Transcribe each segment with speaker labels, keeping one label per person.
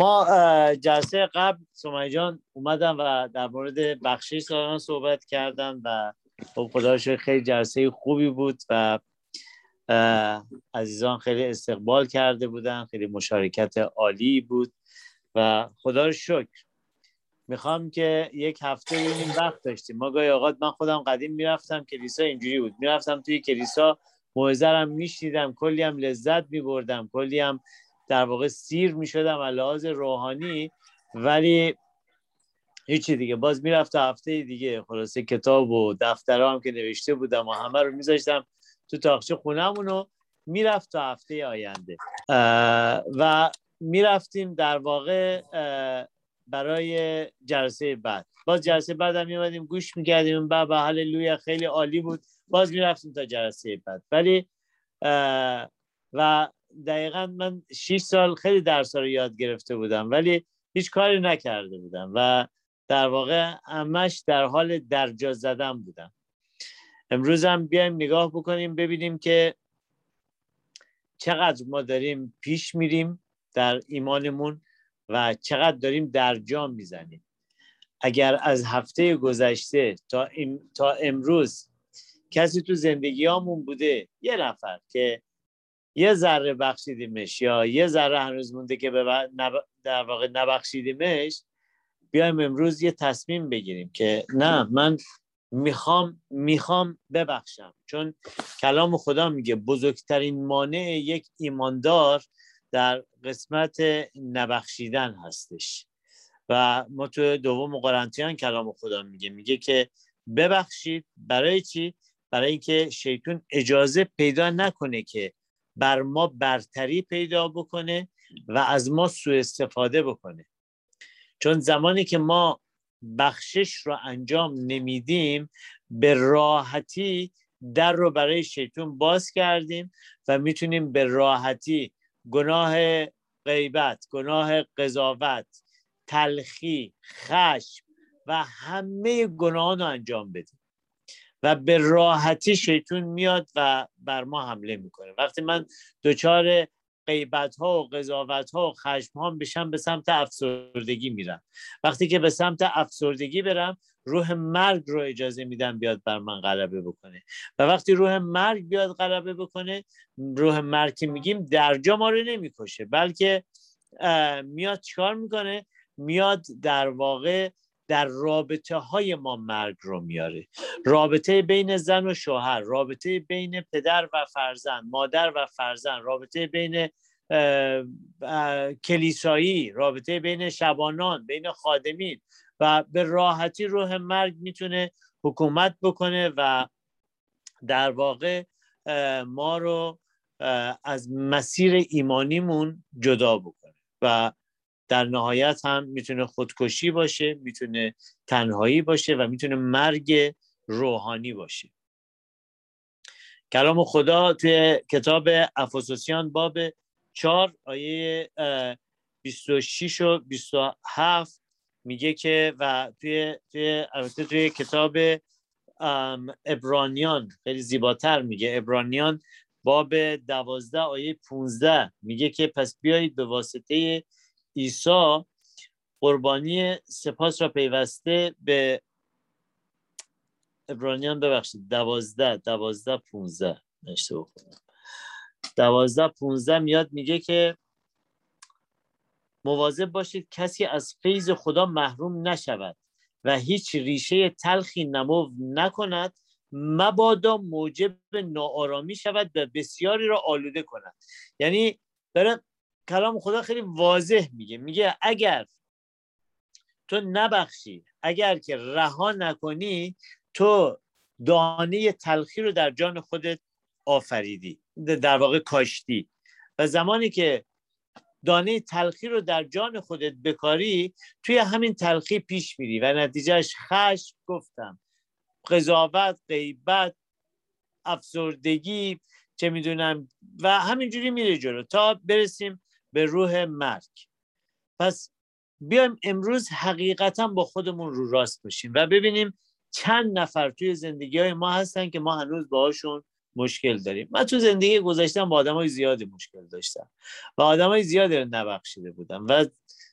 Speaker 1: ما جلسه قبل سمیه جان اومدن و در مورد بخشش سالان صحبت کردن و خب خدا خیلی جلسه خوبی بود و عزیزان خیلی استقبال کرده بودن خیلی مشارکت عالی بود و خدا رو شکر می‌خوام که یک هفته ببینیم وقت داشتیم. ما گاهی اوقات من خودم قدیم می‌رفتم کلیسا اینجوری بود. می‌رفتم توی کلیسا موعظه میشنیدم کلی هم لذت میبردم کلی هم در واقع سیر می‌شدم از لحاظ روحانی ولی هیچی دیگه. باز می‌رفت هفته دیگه. خلاصه کتاب و دفترها هم که نوشته بودم و همه رو میذاشتم تو تاخچه خونمون رو می‌رفت تا هفته آینده. و می‌رفتیم در واقع برای جلسه بعد. باز جلسه بعد هم میمدیم گوش می‌کردیم بعد به هللویا خیلی عالی بود. باز می‌رفتیم تا جلسه بعد. ولی و دقیقا من 6 سال خیلی درس رو یاد گرفته بودم ولی هیچ کاری نکرده بودم و در واقع همش در حال درجا زدن بودم. امروز هم بیایم نگاه بکنیم ببینیم که چقدر ما داریم پیش میریم در ایمانمون و چقدر داریم درجا می‌زنیم. اگر از هفته گذشته تا, تا امروز کسی تو زندگیامون بوده یه نفر که یه ذره بخشیدیمش یا یه ذره هنوز مونده که در واقع نبخشیدیمش بیایم امروز یه تصمیم بگیریم که نه من می‌خوام می‌خوام ببخشم. چون کلام خدا میگه بزرگترین مانع یک ایماندار در قسمت نبخشیدن هستش. و ما تو دوم قرنتیان کلام خدا میگه. میگه که ببخشید برای چی؟ برای اینکه شیطون اجازه پیدا نکنه که بر ما برتری پیدا بکنه و از ما سوء استفاده بکنه. چون زمانی که ما بخشش رو انجام نمیدیم به راحتی در رو برای شیطون باز کردیم و می‌تونیم به راحتی گناه غیبت گناه قضاوت تلخی خشم و همه گناهان رو انجام بدیم. و به راحتی شیطون میاد و بر ما حمله می‌کنه. وقتی من دچار غیبت ها و قضاوت ها و خشم ها بشم به سمت افسردگی میرم. وقتی که به سمت افسردگی برم روح مرگ رو اجازه میدم بیاد بر من غلبه بکنه. و وقتی روح مرگ بیاد غلبه بکنه روح مرگ که میگیم درجا ما رو نمی‌کشه بلکه میاد چیکار می‌کنه؟ میاد در واقع در رابطه های ما مرگ رو میاره. رابطه بین زن و شوهر رابطه بین پدر و فرزند مادر و فرزند رابطه بین کلیسایی رابطه بین شبانان بین خادمین و به راحتی روح مرگ می‌تونه حکومت بکنه و در واقع ما رو از مسیر ایمانیمون جدا بکنه و در نهایت هم می‌تونه خودکشی باشه می‌تونه تنهایی باشه و می‌تونه مرگ روحانی باشه. کلام خدا توی کتاب افسوسیان باب 4 آیه 26 و 27 میگه که و توی توی البته توی کتاب ابرانیان خیلی زیباتر میگه. ابرانیان باب دوازده آیه 15 میگه که پس بیایید به واسطه عیسی قربانی سپاس را پیوسته به ابرانیان ببخشید. دوازده دوازده پونزده. نشته بخونم دوازده پونزده میاد میگه که مواظب باشید کسی از فیض خدا محروم نشود و هیچ ریشه تلخی نمو نکند مبادا موجب ناآرامی شود و بسیاری را آلوده کند. یعنی داره کلام خدا خیلی واضح میگه. میگه اگر تو نبخشی اگر که رها نکنی تو دانه تلخی رو در جان خودت آفریدی در واقع کاشتی. و زمانی که دانه تلخی رو در جان خودت بکاری توی همین تلخی پیش میری. و نتیجهش خشم گفتم. قضاوت غیبت افسردگی چه می‌دونم. و همینجوری میره جلو. تا برسیم به روح مرگ. پس بیایم امروز حقیقتا با خودمون رو راست باشیم و ببینیم چند نفر توی زندگی های ما هستن که ما هنوز باهاشون مشکل داریم. من تو زندگی گذاشتم با آدم های زیادی مشکل داشتم و آدم های زیادی رو نبخشیده بودم و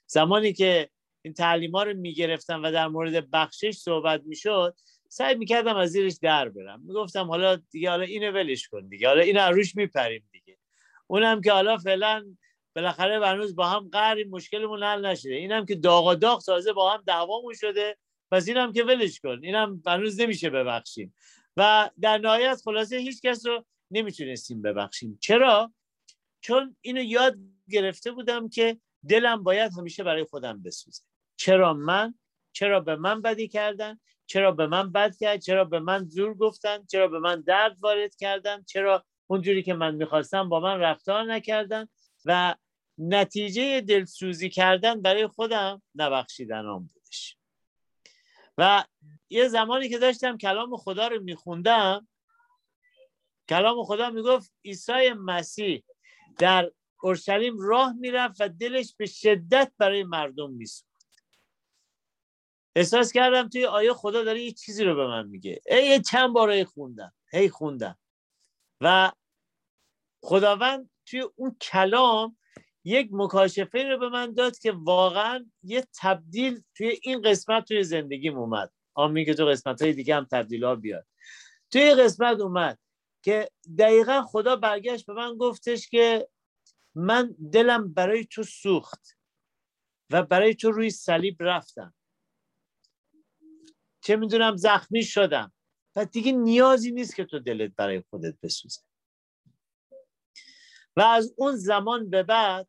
Speaker 1: زمانی که این تعلیم ها رو می‌گرفتم و در مورد بخشش صحبت می‌شد سعی می‌کردم از زیرش در برم. می‌گفتم حالا دیگه حالا اینو ولش کن دیگه حالا اینو روش میپریم دیگه. اونم که حالا فعلا بالاخره هنوز با هم قهری مشکلمون حل نشده. اینم که داغ داغ تازه با هم دعوامون شده. پس اینم که ولش کن. اینم هنوز نمیشه ببخشیم. و در نهایت خلاصه هیچ کس رو نمی‌تونستیم ببخشیم. چرا؟ چون اینو یاد گرفته بودم که دلم باید همیشه برای خودم بسوزه. چرا من؟ چرا به من بدی کردن؟ چرا به من بد کرد؟ چرا به من زور گفتن؟ چرا به من درد وارد کردن؟ چرا اونجوری که من می‌خواستم با من رفتار نکردن؟ و نتیجه دلسوزی کردن برای خودم نبخشیدن آن بودش. و یه زمانی که داشتم کلام خدا رو میخوندم کلام خدا می‌گفت عیسی مسیح در اورشلیم راه می‌رفت و دلش به شدت برای مردم میسوخت. احساس کردم توی آیه خدا داره یه چیزی رو به من میگه. ای چند بار خوندم. هی خوندم. و خداوند توی اون کلام یک مکاشفه رو به من داد که واقعا یه تبدیل توی این قسمت توی زندگیم اومد. آمین که تو قسمت های دیگه هم تبدیل ها بیاد. توی قسمت اومد که دقیقا خدا برگشت به من گفتش که من دلم برای تو سوخت و برای تو روی صلیب رفتم. چه می‌دونم زخمی شدم. و دیگه نیازی نیست که تو دلت برای خودت بسوزه. و از اون زمان به بعد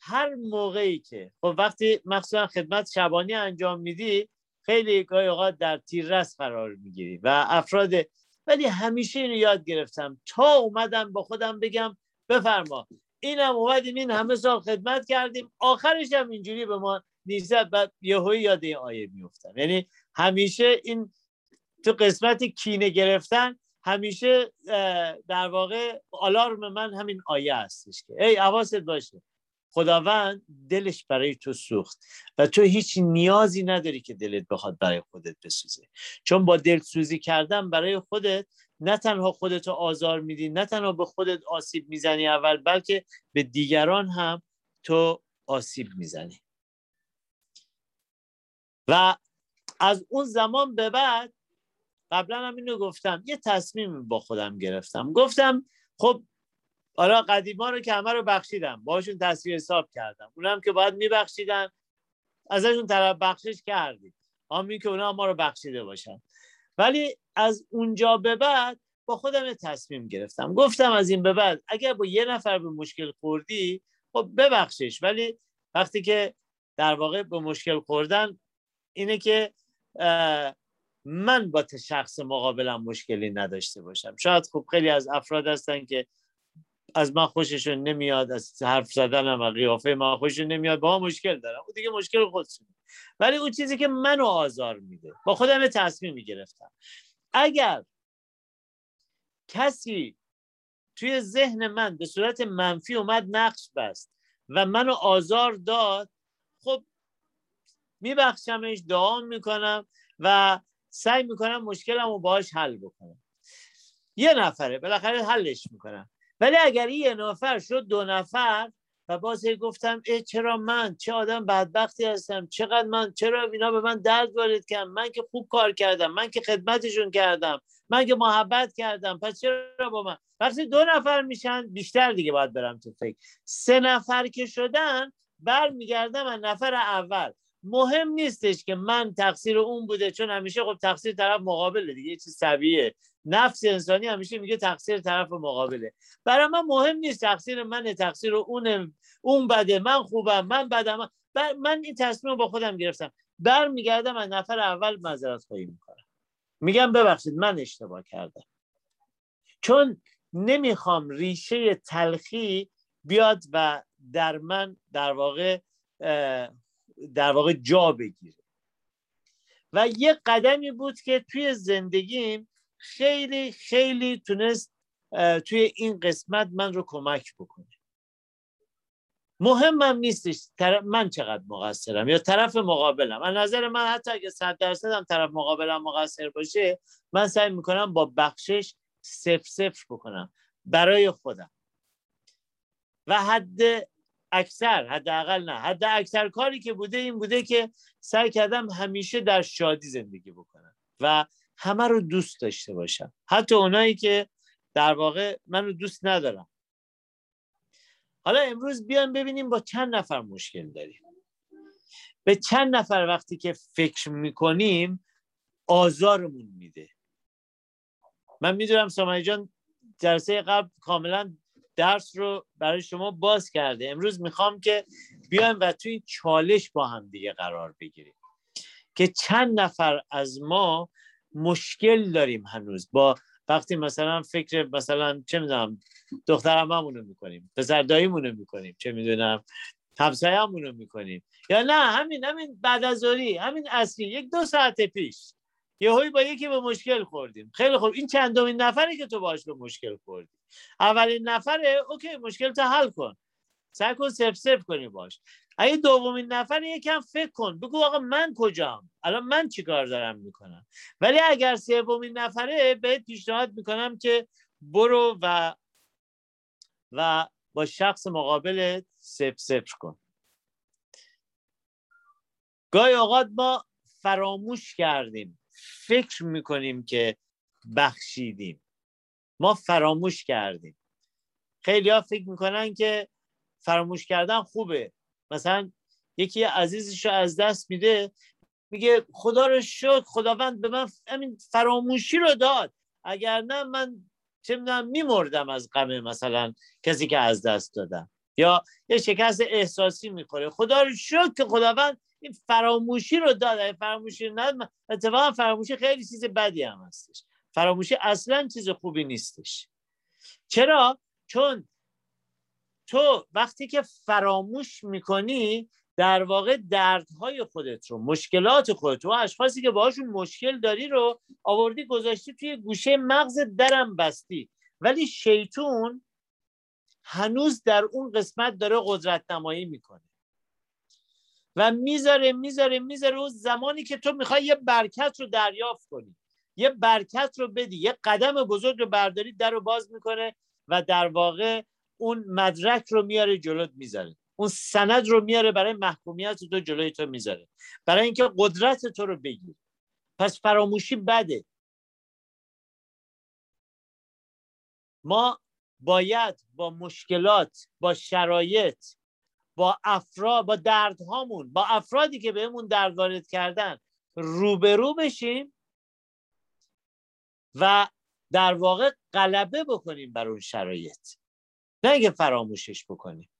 Speaker 1: هر موقعی که. خب وقتی مخصوصا خدمت شبانی انجام میدی خیلی گاهی اوقات در تیررس قرار می‌گیری و افراد ولی همیشه اینو یاد گرفتم. تا اومدم با خودم بگم بفرما. اینم اومدیم این همه سال خدمت کردیم. آخرش هم اینجوری به ما نیزت بعد یهوی یاد این آیه میفتم یعنی همیشه این تو قسمت کینه گرفتن همیشه در واقع آلارم من همین آیه هستش که. ای حواست باشه. خداوند دلش برای تو سوخت و تو هیچ نیازی نداری که دلت بخواد برای خودت بسوزه. چون با دلسوزی کردن برای خودت نه تنها خودت رو آزار میدی نه تنها به خودت آسیب می‌زنی اول بلکه به دیگران هم تو آسیب می‌زنی. و از اون زمان به بعد قبلا هم اینو گفتم یه تصمیم با خودم گرفتم. گفتم خب حالا قدیما رو که همه رو بخشیدم. باشون تصویر حساب کردم. اونم که باید میبخشیدن ازشون طرف بخشش کردیم. آمین که اونا ما رو بخشیده باشن. ولی از اونجا به بعد با خودم تصمیم گرفتم. گفتم از این به بعد اگر با یه نفر به مشکل خوردی خب ببخشش. ولی وقتی که در واقع به مشکل خوردن اینه که من با شخص مقابلم مشکلی نداشته باشم. شاید خب خیلی از افراد هستن که از من خوششون نمیاد از حرف زدنم و قیافه من خوششون نمیاد. با مشکل دارم. اون دیگه مشکل خودشون ولی اون چیزی که منو آزار میده با خودم تصمیم می‌گرفتم. اگر کسی توی ذهن من به صورت منفی اومد نقش بست و منو آزار داد خب میبخشمش دعا می‌کنم و سعی می‌کنم مشکلم رو باهاش حل بکنم. یه نفره بالاخره حلش می‌کنم. ولی اگر یه نفر شد دو نفر و باز گفتم اه چرا من؟ چه آدم بدبختی هستم؟ چقدر من؟ چرا اینا به من درد وارد کردن؟ من که خوب کار کردم من که خدمتشون کردم من که محبت کردم پس چرا با من؟ وقتی دو نفر میشن بیشتر دیگه باید برم تو فکر. سه نفر که شدن برمیگردم از نفر اول. مهم نیستش که من تقصیر اون بوده چون همیشه خب تقصیر طرف مقابله دیگه چیز طبیعیه. نفس انسانی همیشه میگه تقصیر طرف مقابله. برای من مهم نیست تقصیر من تقصیر اون اون بده. من خوبم من بدم. من این تصمیم با خودم گرفتم. برمیگردم از نفر اول معذرت خواهی می‌کنم. میگم ببخشید من اشتباه کردم. چون نمی‌خوام ریشه تلخی بیاد و در من در واقع در واقع جا بگیره. و یه قدمی بود که توی زندگیم خیلی خیلی تونست توی این قسمت من رو کمک بکنه. مهمم نیستش من چقدر مقصرم یا طرف مقابلم. از نظر من حتی اگه صد درصدم طرف مقابلم مقصر باشه من سعی می‌کنم با بخشش صفر صفر بکنم برای خودم. و حد اکثر حداقل نه. حد اکثر کاری که بوده این بوده که سعی کردم همیشه در شادی زندگی بکنم و همه رو دوست داشته باشم. حتی اونایی که در واقع من رو دوست ندارم. حالا امروز بیایم ببینیم با چند نفر مشکل داریم. به چند نفر وقتی که فکر می‌کنیم آزارمون میده. من می‌دونم سامعی جان جلسه قبل کاملا درس رو برای شما باز کرده. امروز می‌خوام که بیایم و توی چالش با هم دیگه قرار بگیریم که چند نفر از ما مشکل داریم هنوز. با وقتی مثلا فکر مثلا چه می‌دونم دخترم رو می‌کنیم پسر داییمونو می‌کنیم چه می‌دونم همسایه‌مون می‌کنیم. یا نه همین همین بعد از همین اصلی یک دو ساعت پیش. یه با یکی به مشکل خوردیم. خیلی خوب. این چندمین نفری که تو باش به مشکل خوردی. اولین نفره اوکی مشکل تو حل کن. سعی کن سف سف کنی باش اگه دومین نفر یکم فکر کن. بگو آقا من کجام؟ الان من چیکار دارم می‌کنم؟ ولی اگر سومین نفره بهت پیشنهاد می‌کنم که برو و و با شخص مقابل سف سف کن. گاهی اوقات ما فراموش کردیم. فکر می‌کنیم که بخشیدیم. ما فراموش کردیم. خیلی ها فکر می‌کنن که فراموش کردن خوبه. مثلا یکی عزیزش رو از دست میده میگه خدا رو شکر خداوند به من همین فراموشی رو داد. اگر نه من چه میمردم از غم مثلا کسی که از دست دادم. یا یه شکست احساسی می‌خوره. خدا رو شکر که خداوند فراموشی رو داد. فراموشی نداد اتفاقا فراموشی خیلی چیز بدی هم هستش. فراموشی اصلا چیز خوبی نیستش. چرا؟ چون تو وقتی که فراموش می‌کنی در واقع دردهای خودت رو مشکلات خودت و اشخاصی که باهاشون مشکل داری رو آوردی گذاشتی توی گوشه مغز درم بستی. ولی شیطون هنوز در اون قسمت داره قدرت نمایی می‌کنه. و می‌ذاره می‌ذاره می‌ذاره اون زمانی که تو می‌خوای یه برکت رو دریافت کنی. یه برکت رو بدی یه قدم بزرگ رو برداری در رو باز می‌کنه و در واقع اون مدرک رو میاره جلوت می‌ذاره. اون سند رو میاره برای محکومیت تو جلوی تو می‌ذاره. برای اینکه قدرت تو رو بگیر پس فراموشی بده. ما باید با مشکلات با شرایط با افراد با دردهامون با افرادی که بهمون درد وارد کردن روبرو بشیم و در واقع غلبه بکنیم بر اون شرایط. نه اینکه فراموشش بکنیم.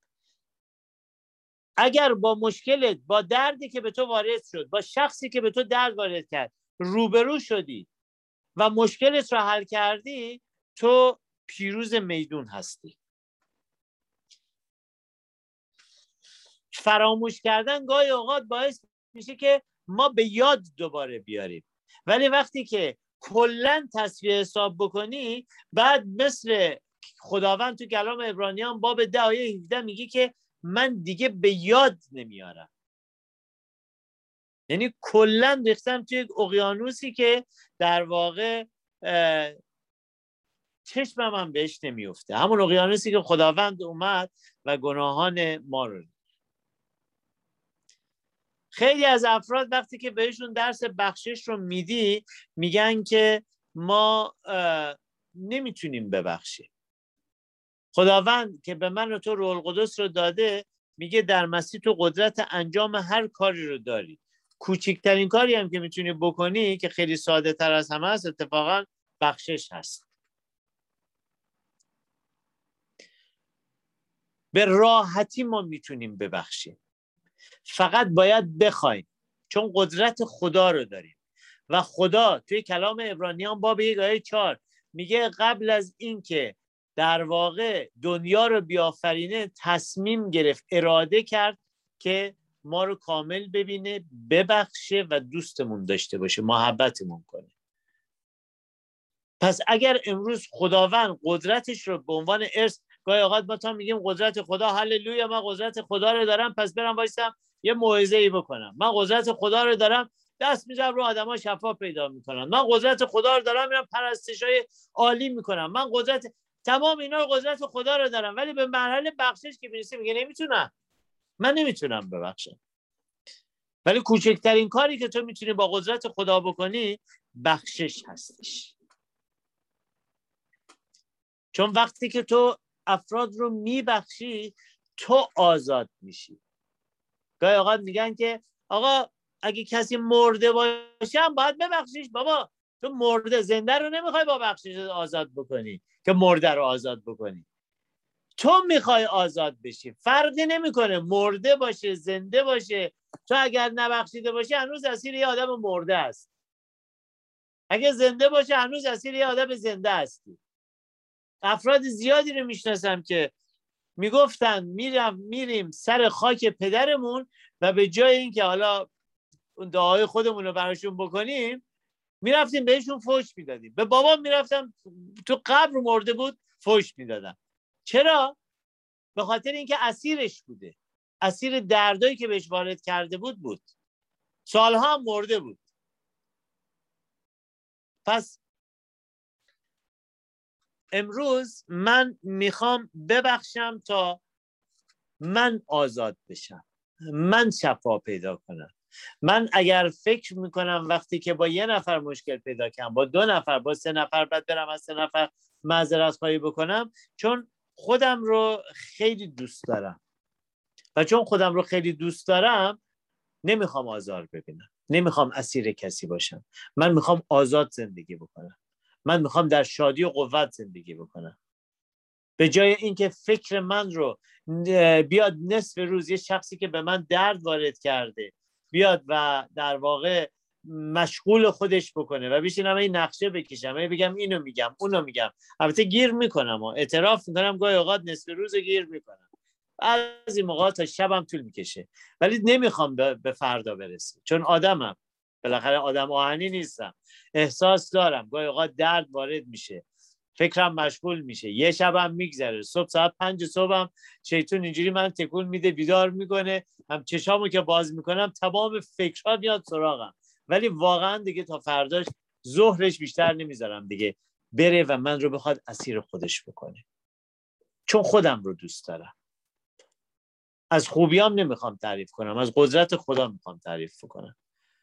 Speaker 1: اگر با مشکلت با دردی که به تو وارد شد با شخصی که به تو درد وارد کرد روبرو شدی و مشکلت را حل کردی تو پیروز میدون هستی. فراموش کردن گاهی اوقات باعث میشه که ما به یاد دوباره بیاریم. ولی وقتی که کلا تصویر حساب بکنی بعد مثل خداوند تو کلام ابرانیان باب ده آیه 17 میگه که من دیگه به یاد نمیارم. یعنی کلا ریختم توی یک اقیانوسی که در واقع چشمم هم بهش نمیفته همون اقیانوسی که خداوند اومد و گناهان ما رو خیلی از افراد وقتی که بهشون درس بخشش رو میدی میگن که ما نمی‌تونیم ببخشیم. خداوند که به من و تو روح القدس رو داده میگه در مسیح تو قدرت انجام هر کاری رو داری. کوچکترین کاری هم که می‌تونی بکنی که خیلی ساده تر از همه هست اتفاقا بخشش هست. به راحتی ما می‌تونیم ببخشیم. فقط باید بخوایم. چون قدرت خدا رو داریم. و خدا توی کلام ابرانیان باب یک آیه چهار میگه قبل از اینکه در واقع دنیا رو بیافرینه تصمیم گرفت اراده کرد که ما رو کامل ببینه ببخشه و دوستمون داشته باشه محبتمون کنه. پس اگر امروز خداوند قدرتش رو به عنوان ارث گاهی اوقات ما تا میگیم قدرت خدا هللویا من قدرت خدا رو دارم پس برم وایسم یه موعظه ای بکنم. من قدرت خدا رو دارم دست می‌ذارم رو آدما شفا پیدا می‌کنن من قدرت خدا رو دارم میرم پرستش های عالی می‌کنم. من قدرت تمام اینا قدرت خدا رو دارم. ولی به مرحله بخشش که می‌رسه میگه نمی‌تونم. من نمی‌تونم ببخشم. ولی کوچکترین کاری که تو می‌تونی با قدرت خدا بکنی بخشش هستش. چون وقتی که تو افراد رو میبخشی تو آزاد میشی. گاهی اوقات میگن که آقا اگه کسی مرده باشه هم باید ببخشیش. بابا تو مرده زنده رو نمی‌خوای با بخشش آزاد بکنی که مرده رو آزاد بکنی. تو می‌خوای آزاد بشی. فرقی نمی‌کنه مرده باشه زنده باشه. تو اگر نبخشیده باشه هنوز اسیر یه آدم مرده است. اگه زنده باشه هنوز اسیر یه آدم زنده هستی. افراد زیادی رو می‌شناسم که می‌گفتن میرم میریم سر خاک پدرمون و به جای اینکه حالا اون دعای خودمون رو براشون بکنیم می‌رفتیم بهشون فوش می‌دادیم. به بابام می‌رفتم تو قبر مرده بود فوش می‌دادم. چرا؟ به خاطر اینکه اسیرش بوده. اسیر دردایی که بهش وارد کرده بود بود. سالها مرده بود. پس امروز من می‌خوام ببخشم تا من آزاد بشم. من شفا پیدا کنم. من اگر فکر می‌کنم وقتی که با یه نفر مشکل پیدا کنم با دو نفر با سه نفر بعد برم از سه نفر معذرت خواهی بکنم چون خودم رو خیلی دوست دارم. و چون خودم رو خیلی دوست دارم نمی‌خوام آزار ببینم. نمی‌خوام اسیر کسی باشم. من می‌خوام آزاد زندگی بکنم. من می‌خوام در شادی و قوت زندگی بکنم. به جای اینکه فکر من رو بیاد نصف روز یه شخصی که به من درد وارد کرده بیاد و در واقع مشغول خودش بکنه و بشینم این نقشه بکشم و بگم اینو میگم اونو میگم. البته گیر می‌کنم و اعتراف می‌کنم گاهی اوقات نصف روز گیر می‌کنم. از این موقع تا شبم طول می‌کشه. ولی نمی‌خوام به فردا برسه چون آدمم. بالاخره آدم آهنی نیستم. احساس دارم. گاهی اوقات درد وارد میشه. فکرم مشغول میشه. یه شبم میگذره. صبح ساعت پنج صبحم شیطون اینجوری من تکون میده بیدار می‌کنه. هم چشامو که باز می‌کنم تمام فکرها میاد سراغم. ولی واقعا دیگه تا فرداش ظهرش بیشتر نمی‌ذارم دیگه. بره و من رو بخواد اسیر خودش بکنه. چون خودم رو دوست دارم. از خوبیام نمی‌خوام تعریف کنم. از قدرت خدا می‌خوام تعریف کنم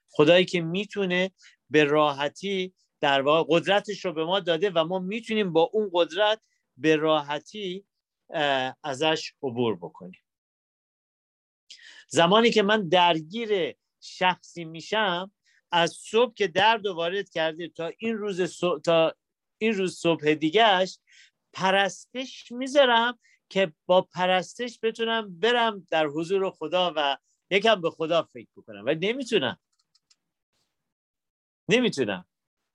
Speaker 1: خدایی که می‌تونه به راحتی در واقع قدرتش رو به ما داده و ما می‌تونیم با اون قدرت به راحتی ازش عبور بکنیم. زمانی که من درگیر شخصی میشم از صبح که درد و وارد کرده تا این روز صبح تا این روز صبح دیگهش پرستش می‌ذارم که با پرستش بتونم برم در حضور خدا و یکم به خدا فکر بکنم. و نمی‌تونم. نمی‌تونم.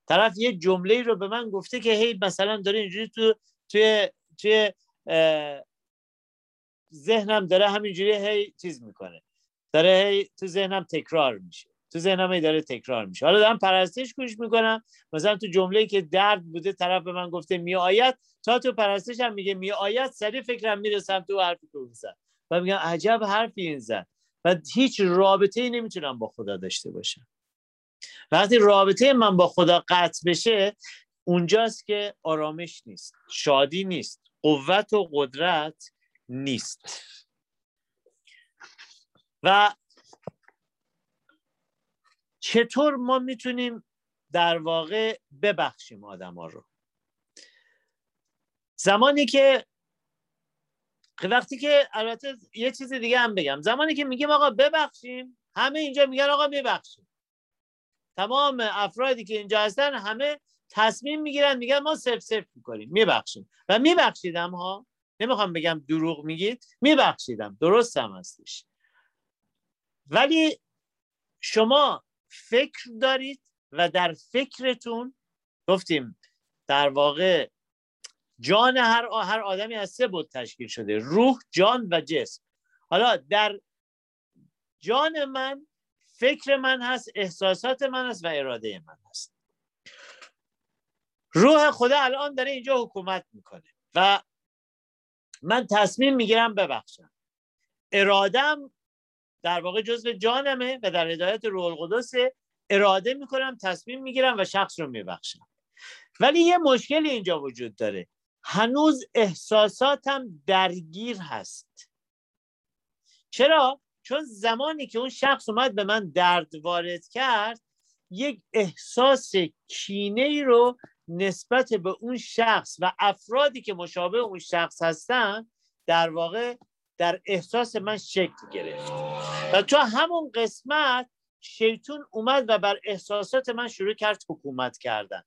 Speaker 1: طرف یه جمله رو به من گفته که هی مثلا داره اینجوری تو توی توی ذهنم داره همینجوری هی چیز می‌کنه. داره هی تو ذهنم تکرار میشه. تو ذهنم هی داره تکرار میشه. حالا دارم پرستش گوش می‌کنم. مثلا تو جمله که درد بوده طرف به من گفته می آید تا تو پرستش هم میگه می آید سریع فکرم می‌رسم تو حرفی اون زد و میگم عجب حرفی این زد و هیچ رابطه ای نمی‌تونم با خدا داشته باشم. وقتی رابطه من با خدا قطع بشه اونجاست که آرامش نیست شادی نیست قوت و قدرت نیست. و چطور ما می‌تونیم در واقع ببخشیم آدم ها رو؟ زمانی که وقتی که البته یه چیز دیگه هم بگم زمانی که میگیم آقا ببخشیم همه اینجا میگن آقا ببخشیم تمام افرادی که اینجا هستن همه تصمیم می‌گیرن میگن ما سف سف می‌کنیم میبخشیم. و میبخشیدم ها نمی‌خوام بگم دروغ میگید میبخشیدم. درست هم هستش. ولی شما فکر دارید و در فکرتون گفتیم در واقع جان هر هر آدمی از سه بود تشکیل شده روح جان و جسم. حالا در جان من فکر من هست احساسات من هست و اراده من هست. روح خدا الان داره اینجا حکومت می‌کنه و من تصمیم می‌گیرم ببخشم. ارادم در واقع جزء جانمه و در هدایت روح القدس اراده می‌کنم تصمیم می‌گیرم و شخص رو میبخشم. ولی یه مشکلی اینجا وجود داره. هنوز احساساتم درگیر هست. چرا؟ چون زمانی که اون شخص اومد به من درد وارد کرد یک احساس کینه ای رو نسبت به اون شخص و افرادی که مشابه اون شخص هستن در واقع در احساس من شکل گرفت. و تو همون قسمت شیطون اومد و بر احساسات من شروع کرد حکومت کردن.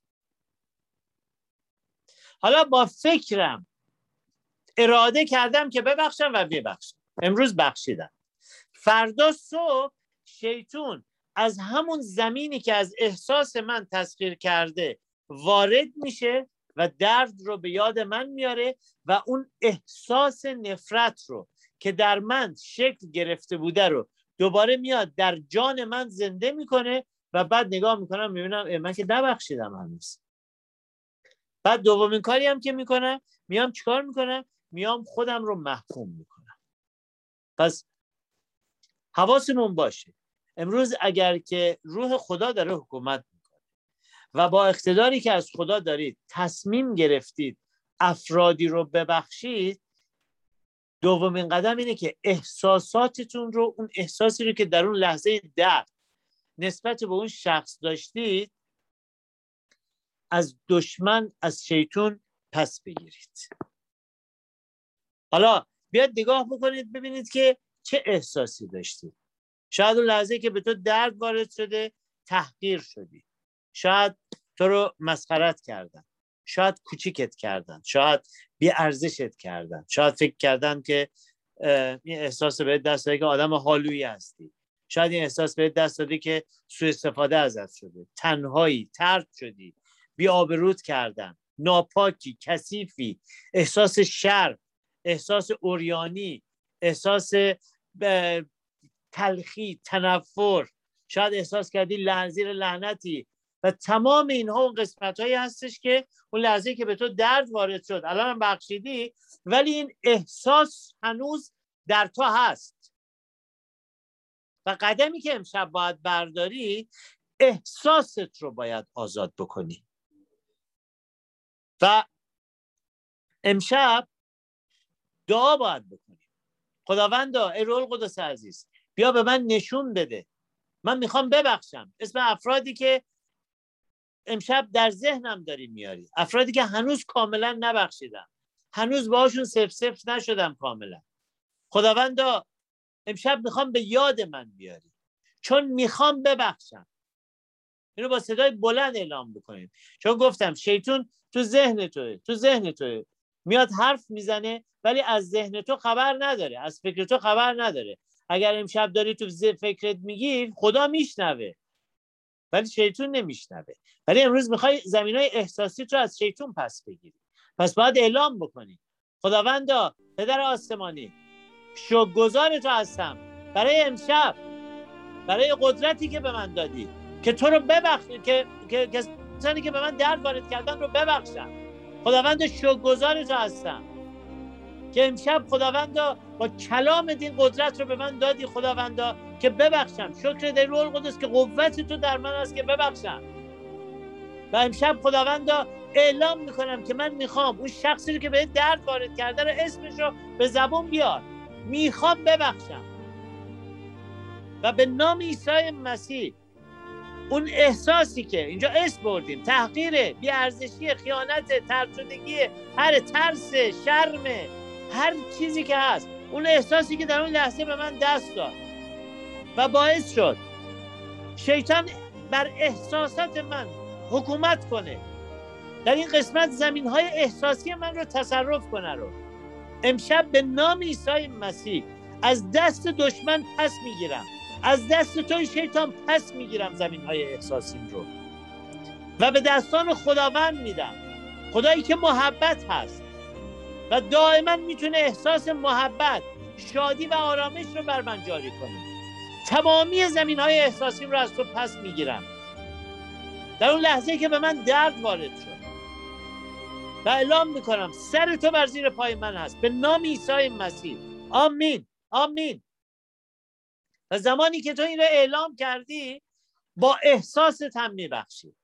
Speaker 1: حالا با فکرم اراده کردم که ببخشم و ببخشم. امروز بخشیدم. فردا صبح شیطون از همون زمینی که از احساس من تسخیر کرده وارد میشه و درد رو به یاد من میاره و اون احساس نفرت رو که در من شکل گرفته بوده رو دوباره میاد در جان من زنده می‌کنه و بعد نگاه می‌کنم می‌بینم من که نبخشیدم هنوز. بعد دومین کاری هم که می‌کنم میام چیکار می‌کنم؟ میام خودم رو محکوم می‌کنم. پس حواسمون باشه. امروز اگر که روح خدا داره حکومت می‌کنه و با اقتداری که از خدا دارید تصمیم گرفتید افرادی رو ببخشید دومین قدم اینه که احساساتتون رو اون احساسی رو که در اون لحظه درد نسبت به اون شخص داشتید از دشمن از شیطون پس بگیرید. حالا بیاد نگاه بکنید ببینید که چه احساسی داشتید شاید اون لحظه که به تو درد وارد شده تحقیر شدی. شاید تو رو مسخرت کردن. شاید کوچیکت کردن. شاید بی ارزشت کردن. شاید فکر کردن که این احساس به دست که آدم حالویی هستی. شاید این احساس به دست داده که سوء استفاده ازت شده. تنهایی ترد شدی. بی آبرود کردن. ناپاکی کثیفی. احساس شر احساس اوریانی. احساس تلخی تنفر. شاید احساس کردی لحظیر لعنتی. و تمام اینها اون قسمت هایی هستش که اون لحظه که به تو درد وارد شد. الان هم بخشیدی ولی این احساس هنوز در تو هست. و قدمی که امشب باید برداری احساست رو باید آزاد بکنی. و امشب دعا باید بکنی. خداوندا ای رول قدس عزیز بیا به من نشون بده. من می‌خوام ببخشم. اسم افرادی که امشب در ذهنم داری میاری افرادی که هنوز کاملا نبخشیدم. هنوز باشون سف سف نشدم کاملا. خداوندا امشب می‌خوام به یاد من بیاری چون می‌خوام ببخشم. اینو با صدای بلند اعلام بکنیم. چون گفتم شیطون تو ذهن توه تو ذهن توه. میاد حرف می‌زنه ولی از ذهن تو خبر نداره از فکر تو خبر نداره. اگر امشب داری تو فکرت میگی خدا میشنوه. ولی شیطون نمیشنوه. ولی امروز می‌خوای زمین های احساسی تو از شیطون پس بگیری. پس باید اعلام بکنی. خداوندا پدر آسمانی شکرگزار تو هستم. برای امشب برای قدرتی که به من دادی. که تو رو ببخش که که کسانی که به من درد وارد کردن رو ببخشم خداوند شکرگزار تو هستم. که امشب خداوندا با کلام دین قدرت رو به من دادی خداوندا که ببخشم. شکر در رول قدس که قوت تو در من است که ببخشم. و امشب خداوندا اعلام می‌کنم که من می‌خوام اون شخصی رو که به درد وارد کرده رو اسمش رو به زبون بیار. می‌خوام ببخشم. و به نام عیسی مسیح اون احساسی که اینجا اسم بردیم تحقیر بیارزشی خیانت ترسودگی هر ترس شرم هر چیزی که هست. اون احساسی که در اون لحظه به من دست داد و باعث شد شیطان بر احساسات من حکومت کنه. در این قسمت زمین های احساسی من رو تصرف کنه رو. امشب به نام عیسی مسیح از دست دشمن پس می‌گیرم. از دست توی شیطان پس می‌گیرم زمین های احساسیم رو. و به دستان خداوند میدم. خدایی که محبت هست. و دائما می‌تونه احساس محبت شادی و آرامش رو بر من جاری کنه. تمامی زمین های احساسیم رو از تو پس می‌گیرم. در اون لحظه که به من درد وارد شد. و اعلام می‌کنم سر تو بر زیر پای من هست. به نام عیسی مسیح. آمین. آمین. و زمانی که تو این رو اعلام کردی با احساست هم میبخشی.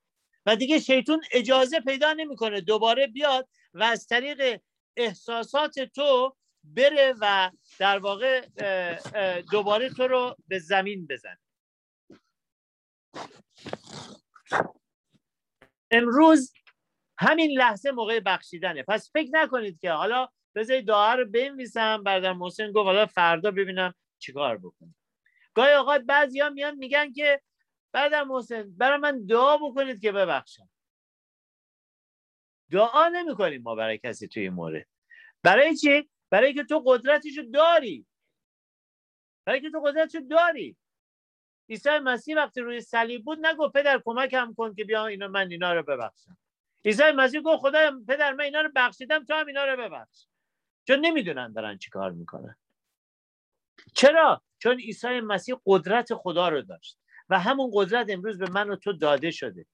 Speaker 1: و دیگه شیطون اجازه پیدا نمی‌کنه دوباره بیاد و از طریق احساسات تو بره و در واقع دوباره تو رو به زمین بزنه. امروز همین لحظه موقع بخشیدنه. پس فکر نکنید که حالا بذارید دعا رو بنویسم برادر محسن گفت حالا فردا ببینم چیکار بکنم گاهی اوقات بعضیا میان میگن که برادر محسن برای من دعا بکنید که ببخشم. دعا نمی‌کنیم ما برای کسی توی این مورد. برای چی؟ برای که تو قدرتشو داری. برای که تو قدرتشو داری. عیسی مسیح وقتی روی صلیب بود نگو پدر کمکم کن که بیا اینا من اینا رو ببخشم. عیسی مسیح گفت خدا پدر من اینا رو بخشیدم تو هم اینا رو ببخش. چون نمی‌دونن دارن چیکار می‌کنن. چرا؟ چون عیسی مسیح قدرت خدا رو داشت و همون قدرت امروز به من و تو داده شده.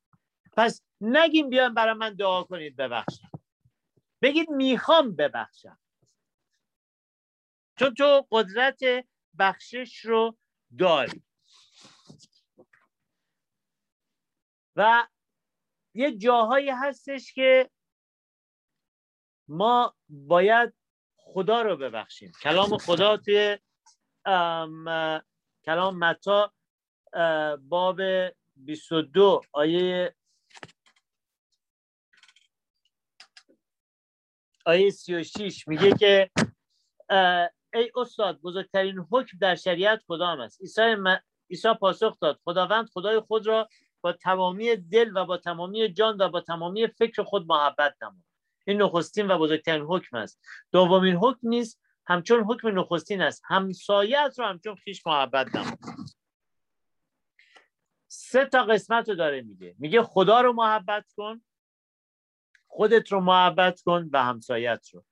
Speaker 1: پس نگیم بیان برای من دعا کنید ببخشم. بگید می‌خوام ببخشم. چون تو قدرت بخشش رو داری. و یه جاهایی هستش که ما باید خدا رو ببخشیم. کلام خدا توی کلام متا باب 22 آیه آیه 36 میگه که ای استاد بزرگترین حکم در شریعت کدام است؟ عیسی م... عیسی پاسخ داد. خداوند خدای خود را با تمامی دل و با تمامی جان و با تمامی فکر خود محبت نما این نخستین و بزرگترین حکم است. دومین حکم نیست همچون حکم نخستین است. همسایت رو همچون خیش محبت نما. سه تا قسمت رو داره میگه. میگه خدا رو محبت کن خودت رو محبت کن و همسایت رو.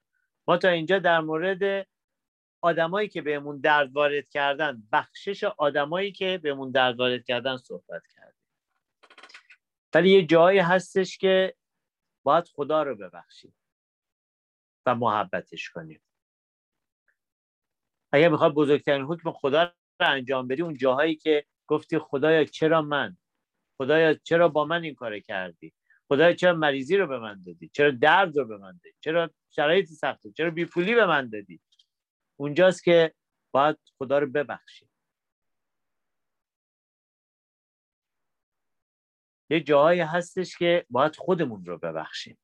Speaker 1: ما تا اینجا در مورد آدمایی که بهمون درد وارد کردن بخشش آدمایی که بهمون درد وارد کردن صحبت کردیم. ولی یه جایی هستش که باید خدا رو ببخشیم و محبتش کنیم. اگر می‌خواد بزرگترین حکم خدا رو انجام بدی اون جاهایی که گفتی خدایا چرا من؟ خدایا چرا با من این کار کردی؟ خدایا چرا مریضی رو به من دادی؟ چرا درد رو به من دادی؟ چرا شرایط سخته چرا بیپولی به من دادی؟ اونجاست که باید خدا رو ببخشیم یه جاهایی هستش که باید خودمون رو ببخشیم.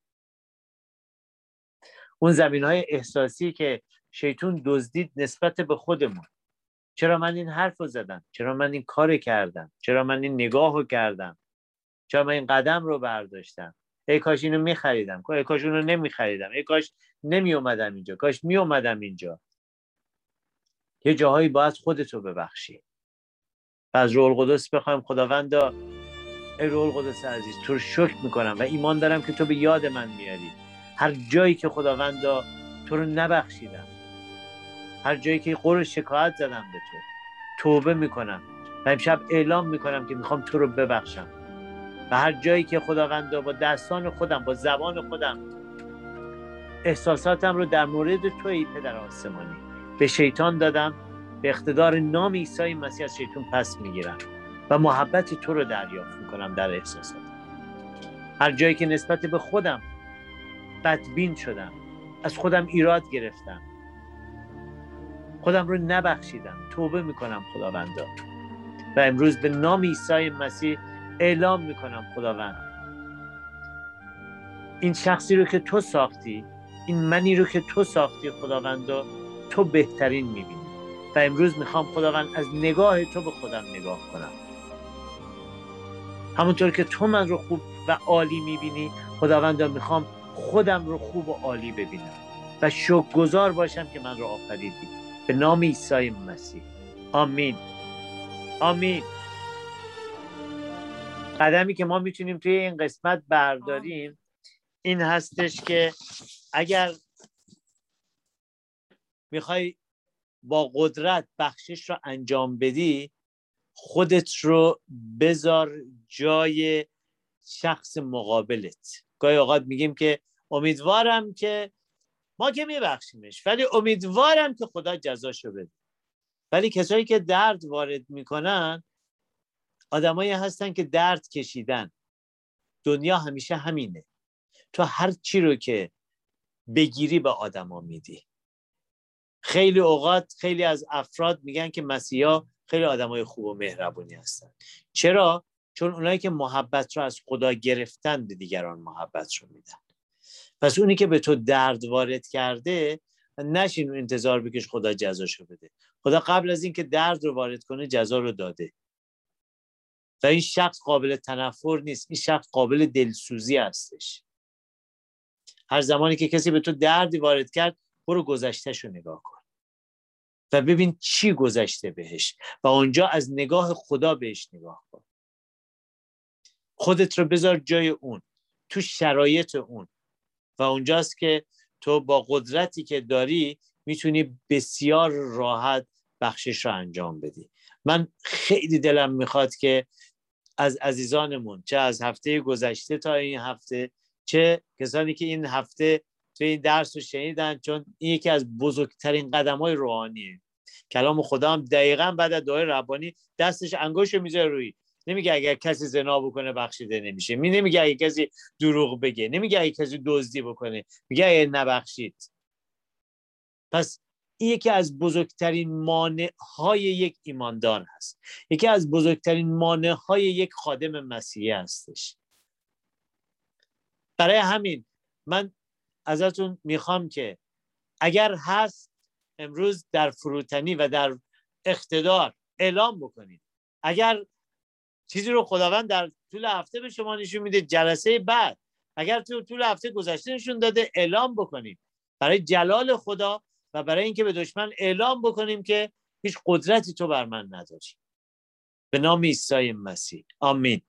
Speaker 1: اون زمین های احساسی که شیطون دزدید نسبت به خودمون. چرا من این حرف رو زدم؟ چرا من این کار کردم؟ چرا من این نگاه رو کردم؟ چرا من این قدم رو برداشتم؟ ای کاش اینو میخریدم. ای کاش اونو نمیخریدم. ای کاش نمی اومدم اینجا. کاش می اومدم اینجا. یه جاهایی باید خودتو ببخشی. و از روح القدس بخوایم خداوندا. ای روح القدس عزیز تو رو شکر می‌کنم و ایمان دارم که تو به یاد من میاری هر جایی که خداوندا تو رو نبخشیدم. هر جایی که قر شکایت زدم به تو. توبه می‌کنم. و امشب اعلام می‌کنم که می‌خوام تو رو ببخشم. و هر جایی که خداوندا با دستان خودم با زبان خودم احساساتم رو در مورد توی پدر آسمانی به شیطان دادم به اقتدار نام عیسی مسیح از شیطان پس می‌گیرم و محبت تو رو دریافت می‌کنم در احساساتم هر جایی که نسبت به خودم بدبین شدم از خودم ایراد گرفتم. خودم رو نبخشیدم. توبه می‌کنم خداوندا. و امروز به نام عیسی مسیح اعلام می‌کنم خداوند. این شخصی رو که تو ساختی این منی رو که تو ساختی خداوندا تو بهترین می‌بینی. و امروز می‌خوام خداوند از نگاه تو به خودم نگاه کنم. همونطور که تو من رو خوب و عالی می‌بینی خداوندا می‌خوام خودم رو خوب و عالی ببینم. و شکرگزار باشم که من رو آفریدی. به نام عیسی مسیح. آمین. آمین. قدمی که ما می‌تونیم توی این قسمت برداریم این هستش که اگر می‌خوای با قدرت بخشش رو انجام بدی خودت رو بذار جای شخص مقابلت. گاهی اوقات میگیم که امیدوارم که ما که میبخشیمش. ولی امیدوارم که خدا جزاشو بده. ولی کسایی که درد وارد می‌کنن آدمایی هستن که درد کشیدن. دنیا همیشه همینه. تو هر چی رو که بگیری به آدما میدی. خیلی اوقات خیلی از افراد میگن که مسیحا خیلی آدمای خوب و مهربونی هستن. چرا؟ چون اونایی که محبت رو از خدا گرفتن به دیگران محبت رو میدن. پس اونی که به تو درد وارد کرده نشین انتظار بکش خدا جزاشو بده. خدا قبل از اینکه درد رو وارد کنه جزا رو داده. و این شخص قابل تنفر نیست. این شخص قابل دلسوزی هستش. هر زمانی که کسی به تو دردی وارد کرد برو گذشتهش رو نگاه کن. و ببین چی گذشته بهش. و اونجا از نگاه خدا بهش نگاه کن. خودت رو بذار جای اون. تو شرایط اون. و اونجاست که تو با قدرتی که داری می‌تونی بسیار راحت بخشش رو انجام بدی. من خیلی دلم می‌خواد که از عزیزانمون چه از هفته گذشته تا این هفته چه کسانی که این هفته تو این درس رو شنیدن چون این یکی از بزرگترین قدم های روحانیه. کلام خدا هم دقیقا بعد از دعای ربانی دستش انگوش می‌ذاره روی نمیگه اگر کسی زنا بکنه بخشیده نمیشه. می نمیگه اگر کسی دروغ بگه. نمیگه اگر کسی دزدی بکنه. میگه اگر نبخشید. پس این یکی از بزرگترین مانع های یک ایماندار هست. یکی از بزرگترین مانع های یک خادم مسیحی هستش. برای همین من ازتون می‌خوام که اگر هست امروز در فروتنی و در اقتدار اعلام بکنید. اگر چیزی رو خداوند در طول هفته به شما نشون میده جلسه بعد. اگر تو طول هفته گذشته نشون داده اعلام بکنید برای جلال خدا و برای اینکه به دشمن اعلام بکنیم که هیچ قدرتی تو بر من نداری. به نام عیسی مسیح. آمین.